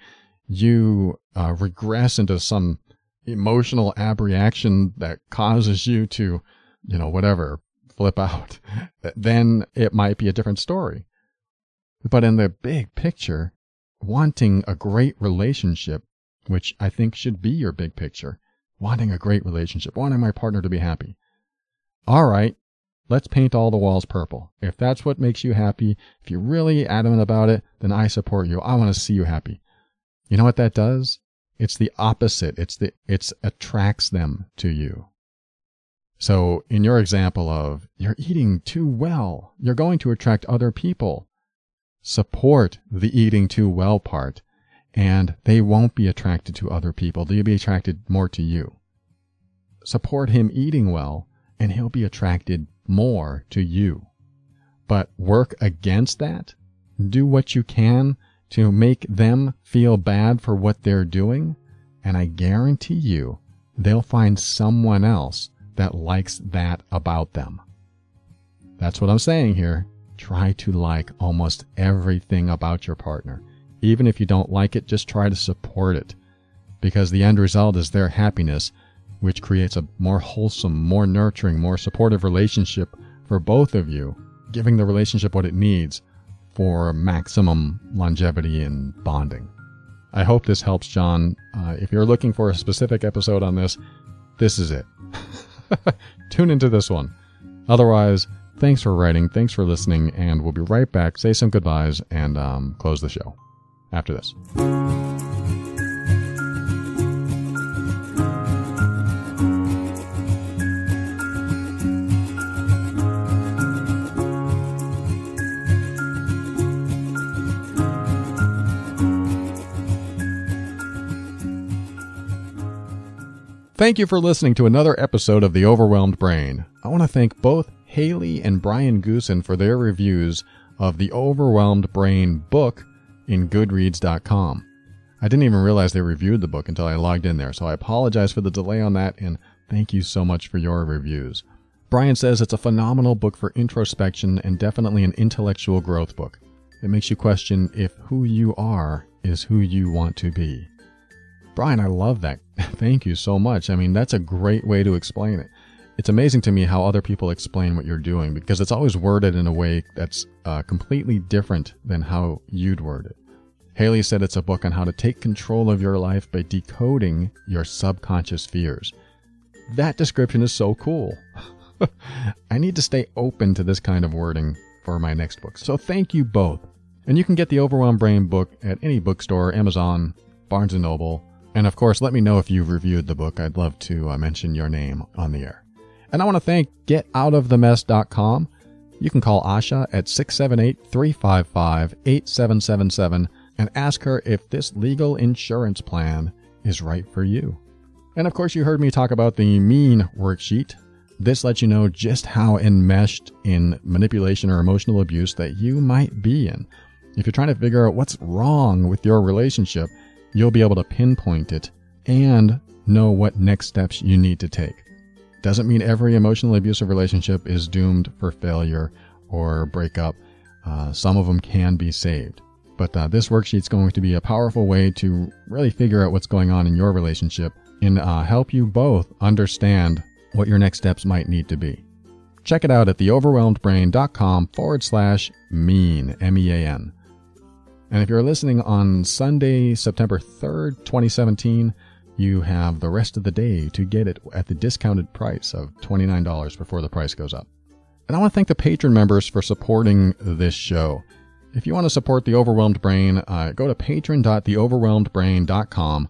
you uh, regress into some emotional abreaction that causes you to, you know, whatever, flip out, then it might be a different story. But in the big picture, wanting a great relationship, which I think should be your big picture, wanting a great relationship, wanting my partner to be happy. All right, let's paint all the walls purple. If that's what makes you happy, if you're really adamant about it, then I support you. I want to see you happy. You know what that does? It's the opposite. It's the it's attracts them to you. So in your example of you're eating too well, you're going to attract other people. Support the eating too well part and they won't be attracted to other people. They'll be attracted more to you. Support him eating well and he'll be attracted more to you. But work against that. Do what you can to make them feel bad for what they're doing, and I guarantee you they'll find someone else that likes that about them. That's what I'm saying here. Try to like almost everything about your partner. Even if you don't like it, just try to support it. Because the end result is their happiness, which creates a more wholesome, more nurturing, more supportive relationship for both of you, giving the relationship what it needs for maximum longevity and bonding. I hope this helps, John. Uh, if you're looking for a specific episode on this, this is it. Tune into this one. Otherwise, thanks for writing, thanks for listening, and we'll be right back. Say some goodbyes and um, close the show after this. Thank you for listening to another episode of The Overwhelmed Brain. I want to thank both Haley and Brian Goosen for their reviews of The Overwhelmed Brain book in Goodreads.com. I didn't even realize they reviewed the book until I logged in there, so I apologize for the delay on that and thank you so much for your reviews. Brian says it's a phenomenal book for introspection and definitely an intellectual growth book. It makes you question if who you are is who you want to be. Brian, I love that. Thank you so much. I mean, that's a great way to explain it. It's amazing to me how other people explain what you're doing because it's always worded in a way that's uh, completely different than how you'd word it. Haley said it's a book on how to take control of your life by decoding your subconscious fears. That description is so cool. I need to stay open to this kind of wording for my next book. So thank you both. And you can get the Overwhelmed Brain book at any bookstore, Amazon, Barnes & Noble, and of course, let me know if you've reviewed the book. I'd love to uh, mention your name on the air. And I want to thank GetOutOfTheMess.com. You can call Asha at 678 355 8777 and ask her if this legal insurance plan is right for you. And of course, you heard me talk about the mean worksheet. This lets you know just how enmeshed in manipulation or emotional abuse that you might be in. If you're trying to figure out what's wrong with your relationship, you'll be able to pinpoint it and know what next steps you need to take. Doesn't mean every emotionally abusive relationship is doomed for failure or breakup. Uh, some of them can be saved. But uh, this worksheet is going to be a powerful way to really figure out what's going on in your relationship and uh, help you both understand what your next steps might need to be. Check it out at theoverwhelmedbrain.com forward slash mean, M E A N. And if you're listening on Sunday, September 3rd, 2017, you have the rest of the day to get it at the discounted price of $29 before the price goes up. And I want to thank the patron members for supporting this show. If you want to support The Overwhelmed Brain, uh, go to patron.theoverwhelmedbrain.com.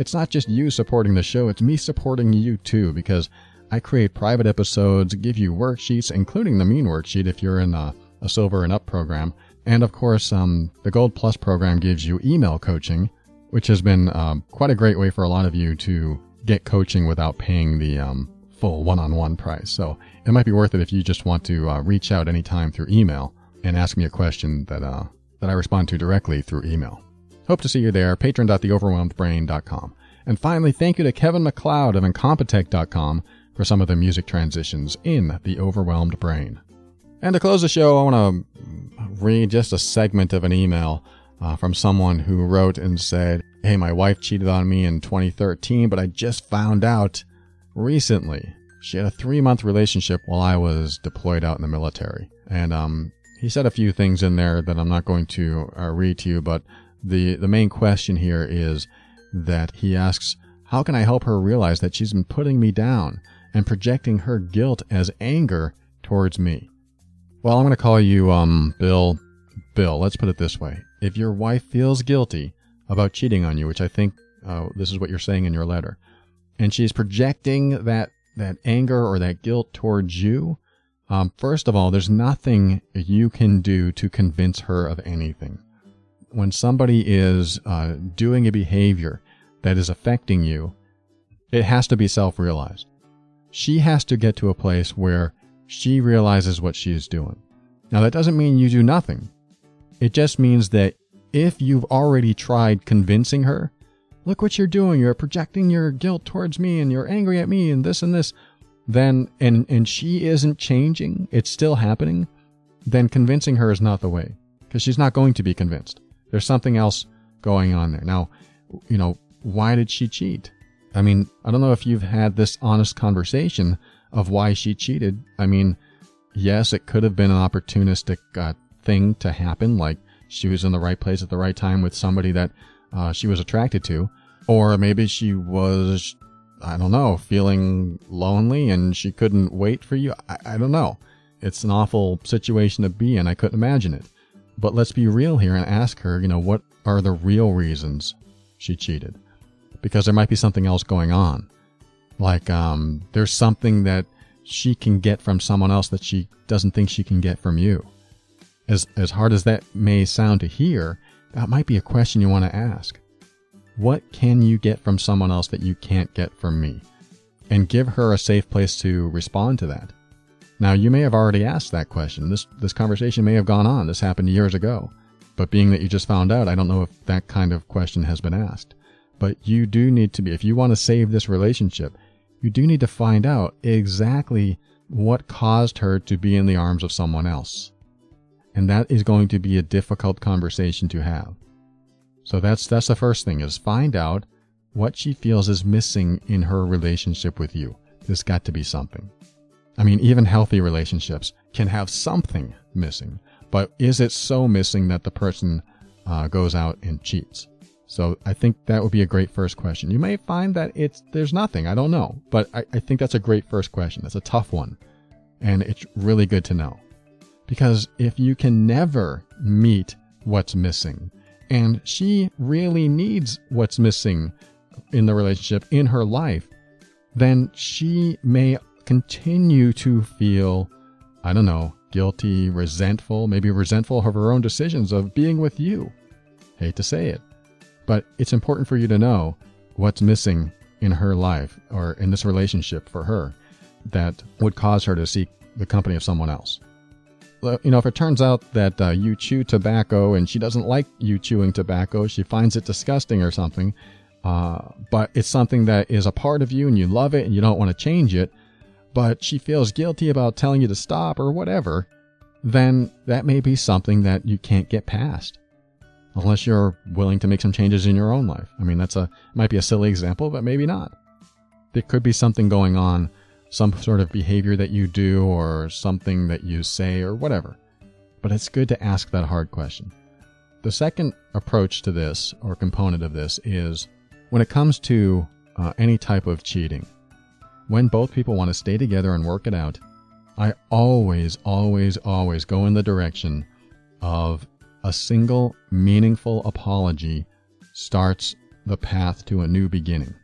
It's not just you supporting the show, it's me supporting you too, because I create private episodes, give you worksheets, including the mean worksheet if you're in a, a silver and up program. And of course, um, the Gold Plus program gives you email coaching, which has been um, quite a great way for a lot of you to get coaching without paying the um, full one on one price. So it might be worth it if you just want to uh, reach out anytime through email and ask me a question that, uh, that I respond to directly through email. Hope to see you there, patron.theoverwhelmedbrain.com. And finally, thank you to Kevin MacLeod of Incompetech.com for some of the music transitions in The Overwhelmed Brain. And to close the show, I want to read just a segment of an email uh, from someone who wrote and said, Hey, my wife cheated on me in 2013, but I just found out recently. She had a three month relationship while I was deployed out in the military. And um, he said a few things in there that I'm not going to uh, read to you, but the, the main question here is that he asks, How can I help her realize that she's been putting me down and projecting her guilt as anger towards me? Well, I'm going to call you, um, Bill. Bill, let's put it this way. If your wife feels guilty about cheating on you, which I think uh, this is what you're saying in your letter, and she's projecting that, that anger or that guilt towards you, um, first of all, there's nothing you can do to convince her of anything. When somebody is uh, doing a behavior that is affecting you, it has to be self realized. She has to get to a place where she realizes what she is doing. Now, that doesn't mean you do nothing. It just means that if you've already tried convincing her, look what you're doing, you're projecting your guilt towards me and you're angry at me and this and this, then, and, and she isn't changing, it's still happening, then convincing her is not the way because she's not going to be convinced. There's something else going on there. Now, you know, why did she cheat? I mean, I don't know if you've had this honest conversation of why she cheated. I mean, yes, it could have been an opportunistic uh, thing to happen, like she was in the right place at the right time with somebody that uh, she was attracted to, or maybe she was, I don't know, feeling lonely and she couldn't wait for you. I, I don't know. It's an awful situation to be in. I couldn't imagine it. But let's be real here and ask her, you know, what are the real reasons she cheated? Because there might be something else going on. Like, um, there's something that she can get from someone else that she doesn't think she can get from you. As, as hard as that may sound to hear, that might be a question you want to ask. What can you get from someone else that you can't get from me? And give her a safe place to respond to that. Now, you may have already asked that question. This, this conversation may have gone on. This happened years ago. But being that you just found out, I don't know if that kind of question has been asked. But you do need to be, if you want to save this relationship, you do need to find out exactly what caused her to be in the arms of someone else. And that is going to be a difficult conversation to have. So that's that's the first thing is find out what she feels is missing in her relationship with you. There's got to be something. I mean, even healthy relationships can have something missing, but is it so missing that the person uh, goes out and cheats? So I think that would be a great first question. You may find that it's there's nothing. I don't know, but I, I think that's a great first question. That's a tough one, and it's really good to know because if you can never meet what's missing, and she really needs what's missing in the relationship in her life, then she may continue to feel, I don't know, guilty, resentful, maybe resentful of her own decisions of being with you. Hate to say it. But it's important for you to know what's missing in her life or in this relationship for her that would cause her to seek the company of someone else. You know, if it turns out that uh, you chew tobacco and she doesn't like you chewing tobacco, she finds it disgusting or something, uh, but it's something that is a part of you and you love it and you don't want to change it, but she feels guilty about telling you to stop or whatever, then that may be something that you can't get past unless you're willing to make some changes in your own life. I mean, that's a might be a silly example, but maybe not. There could be something going on, some sort of behavior that you do or something that you say or whatever. But it's good to ask that hard question. The second approach to this or component of this is when it comes to uh, any type of cheating, when both people want to stay together and work it out, I always, always, always go in the direction of a single meaningful apology starts the path to a new beginning.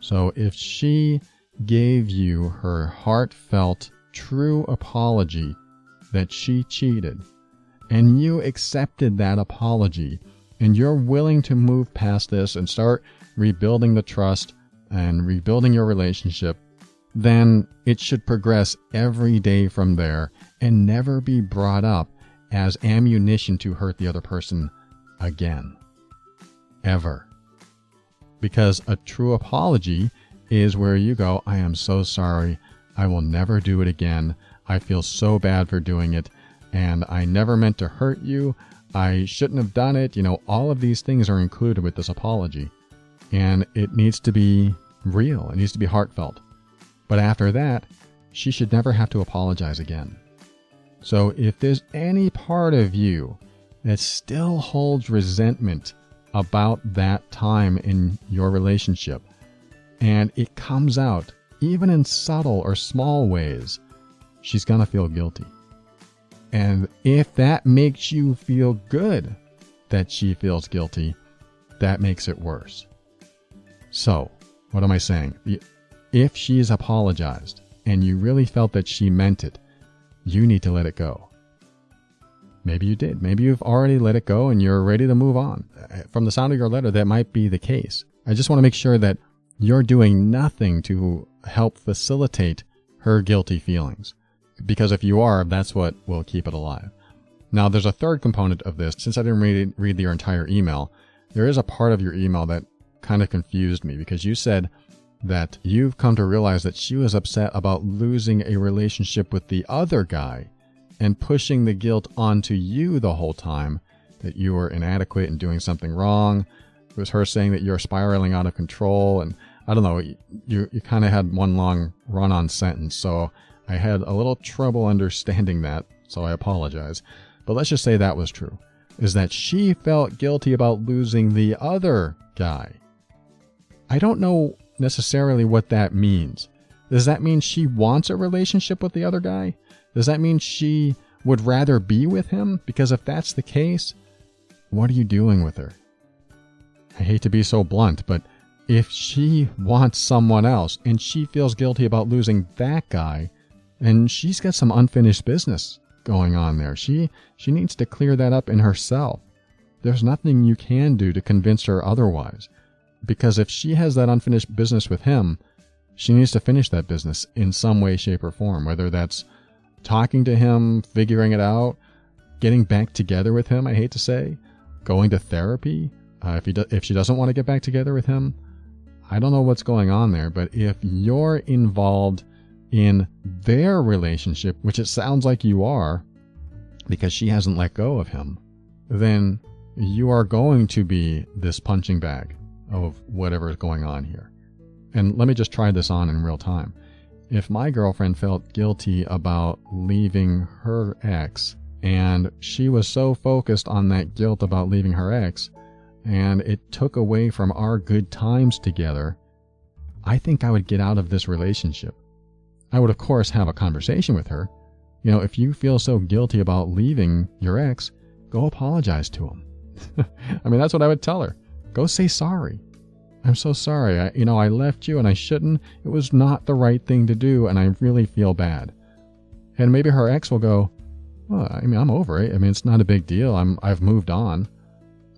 So if she gave you her heartfelt, true apology that she cheated, and you accepted that apology, and you're willing to move past this and start rebuilding the trust and rebuilding your relationship, then it should progress every day from there and never be brought up as ammunition to hurt the other person again. Ever. Because a true apology is where you go, I am so sorry. I will never do it again. I feel so bad for doing it. And I never meant to hurt you. I shouldn't have done it. You know, all of these things are included with this apology. And it needs to be real, it needs to be heartfelt. But after that, she should never have to apologize again. So if there's any part of you that still holds resentment about that time in your relationship, and it comes out, even in subtle or small ways, she's going to feel guilty. And if that makes you feel good that she feels guilty, that makes it worse. So, what am I saying? If she's apologized and you really felt that she meant it, you need to let it go. Maybe you did. Maybe you've already let it go and you're ready to move on. From the sound of your letter, that might be the case. I just want to make sure that you're doing nothing to help facilitate her guilty feelings. Because if you are, that's what will keep it alive. Now, there's a third component of this. Since I didn't read, read your entire email, there is a part of your email that kind of confused me because you said that you've come to realize that she was upset about losing a relationship with the other guy and pushing the guilt onto you the whole time that you were inadequate and doing something wrong. It was her saying that you're spiraling out of control. And I don't know, you, you kind of had one long run on sentence. So I had a little trouble understanding that. So I apologize. But let's just say that was true. Is that she felt guilty about losing the other guy. I don't know necessarily what that means. Does that mean she wants a relationship with the other guy? Does that mean she would rather be with him? Because if that's the case, what are you doing with her? I hate to be so blunt, but if she wants someone else and she feels guilty about losing that guy, then she's got some unfinished business going on there. She she needs to clear that up in herself. There's nothing you can do to convince her otherwise. Because if she has that unfinished business with him, she needs to finish that business in some way, shape, or form, whether that's talking to him, figuring it out, getting back together with him, I hate to say, going to therapy. Uh, if, he do- if she doesn't want to get back together with him, I don't know what's going on there, but if you're involved in their relationship, which it sounds like you are, because she hasn't let go of him, then you are going to be this punching bag of whatever is going on here. And let me just try this on in real time. If my girlfriend felt guilty about leaving her ex, and she was so focused on that guilt about leaving her ex, and it took away from our good times together, I think I would get out of this relationship. I would, of course, have a conversation with her. You know, if you feel so guilty about leaving your ex, go apologize to him. I mean, that's what I would tell her. Go say sorry. I'm so sorry. I, you know, I left you and I shouldn't. It was not the right thing to do and I really feel bad. And maybe her ex will go, well, I mean, I'm over it. I mean, it's not a big deal. I'm, I've moved on.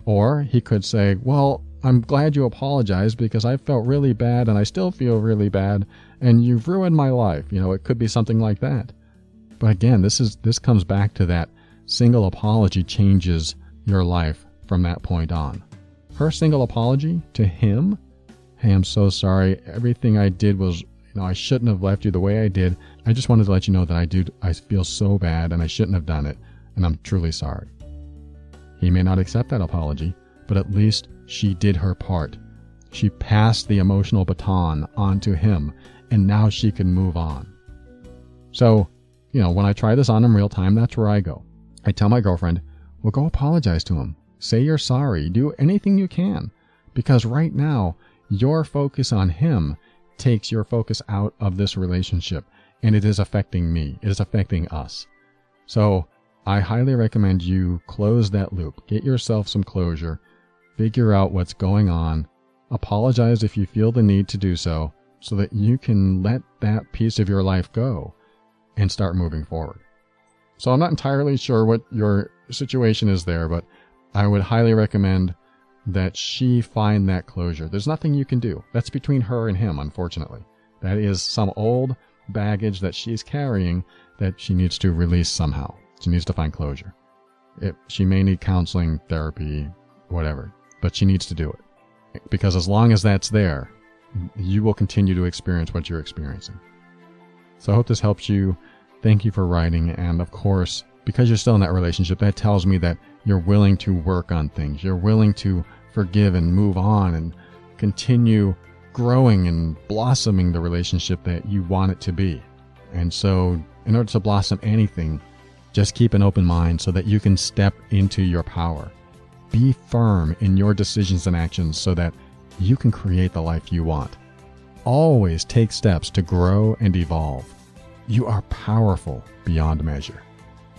Or he could say, well, I'm glad you apologized because I felt really bad and I still feel really bad and you've ruined my life. You know, it could be something like that. But again, this is this comes back to that single apology changes your life from that point on. Her single apology to him, hey, I'm so sorry. Everything I did was You know, I shouldn't have left you the way I did. I just wanted to let you know that I do, I feel so bad and I shouldn't have done it. And I'm truly sorry. He may not accept that apology, but at least she did her part. She passed the emotional baton on to him, and now she can move on. So, you know, when I try this on in real time, that's where I go. I tell my girlfriend, well, go apologize to him. Say you're sorry. Do anything you can. Because right now, your focus on him takes your focus out of this relationship, and it is affecting me. It is affecting us. So, I highly recommend you close that loop. Get yourself some closure. Figure out what's going on. Apologize if you feel the need to do so, so that you can let that piece of your life go and start moving forward. So I'm not entirely sure what your situation is there, but I would highly recommend that she find that closure. There's nothing you can do. That's between her and him, unfortunately. That is some old baggage that she's carrying that she needs to release somehow. She needs to find closure. It, she may need counseling, therapy, whatever, but she needs to do it. Because as long as that's there, you will continue to experience what you're experiencing. So I hope this helps you. Thank you for writing. And of course, because you're still in that relationship, that tells me that you're willing to work on things. You're willing to forgive and move on and continue growing and blossoming the relationship that you want it to be. And so, in order to blossom anything, just keep an open mind so that you can step into your power. Be firm in your decisions and actions so that you can create the life you want. Always take steps to grow and evolve. You are powerful beyond measure.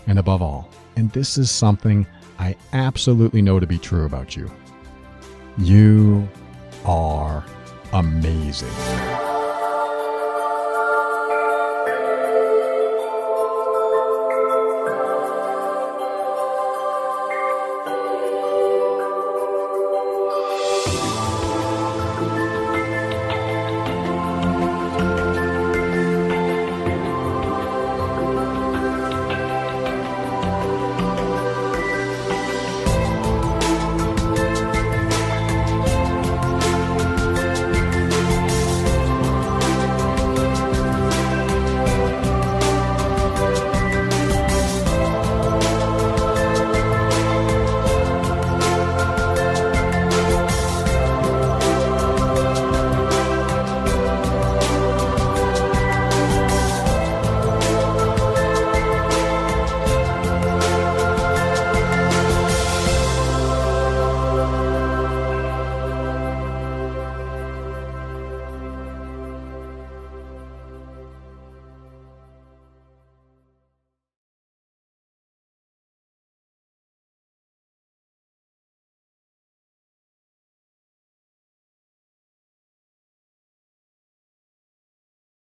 And above all, and this is something I absolutely know to be true about you, you are amazing.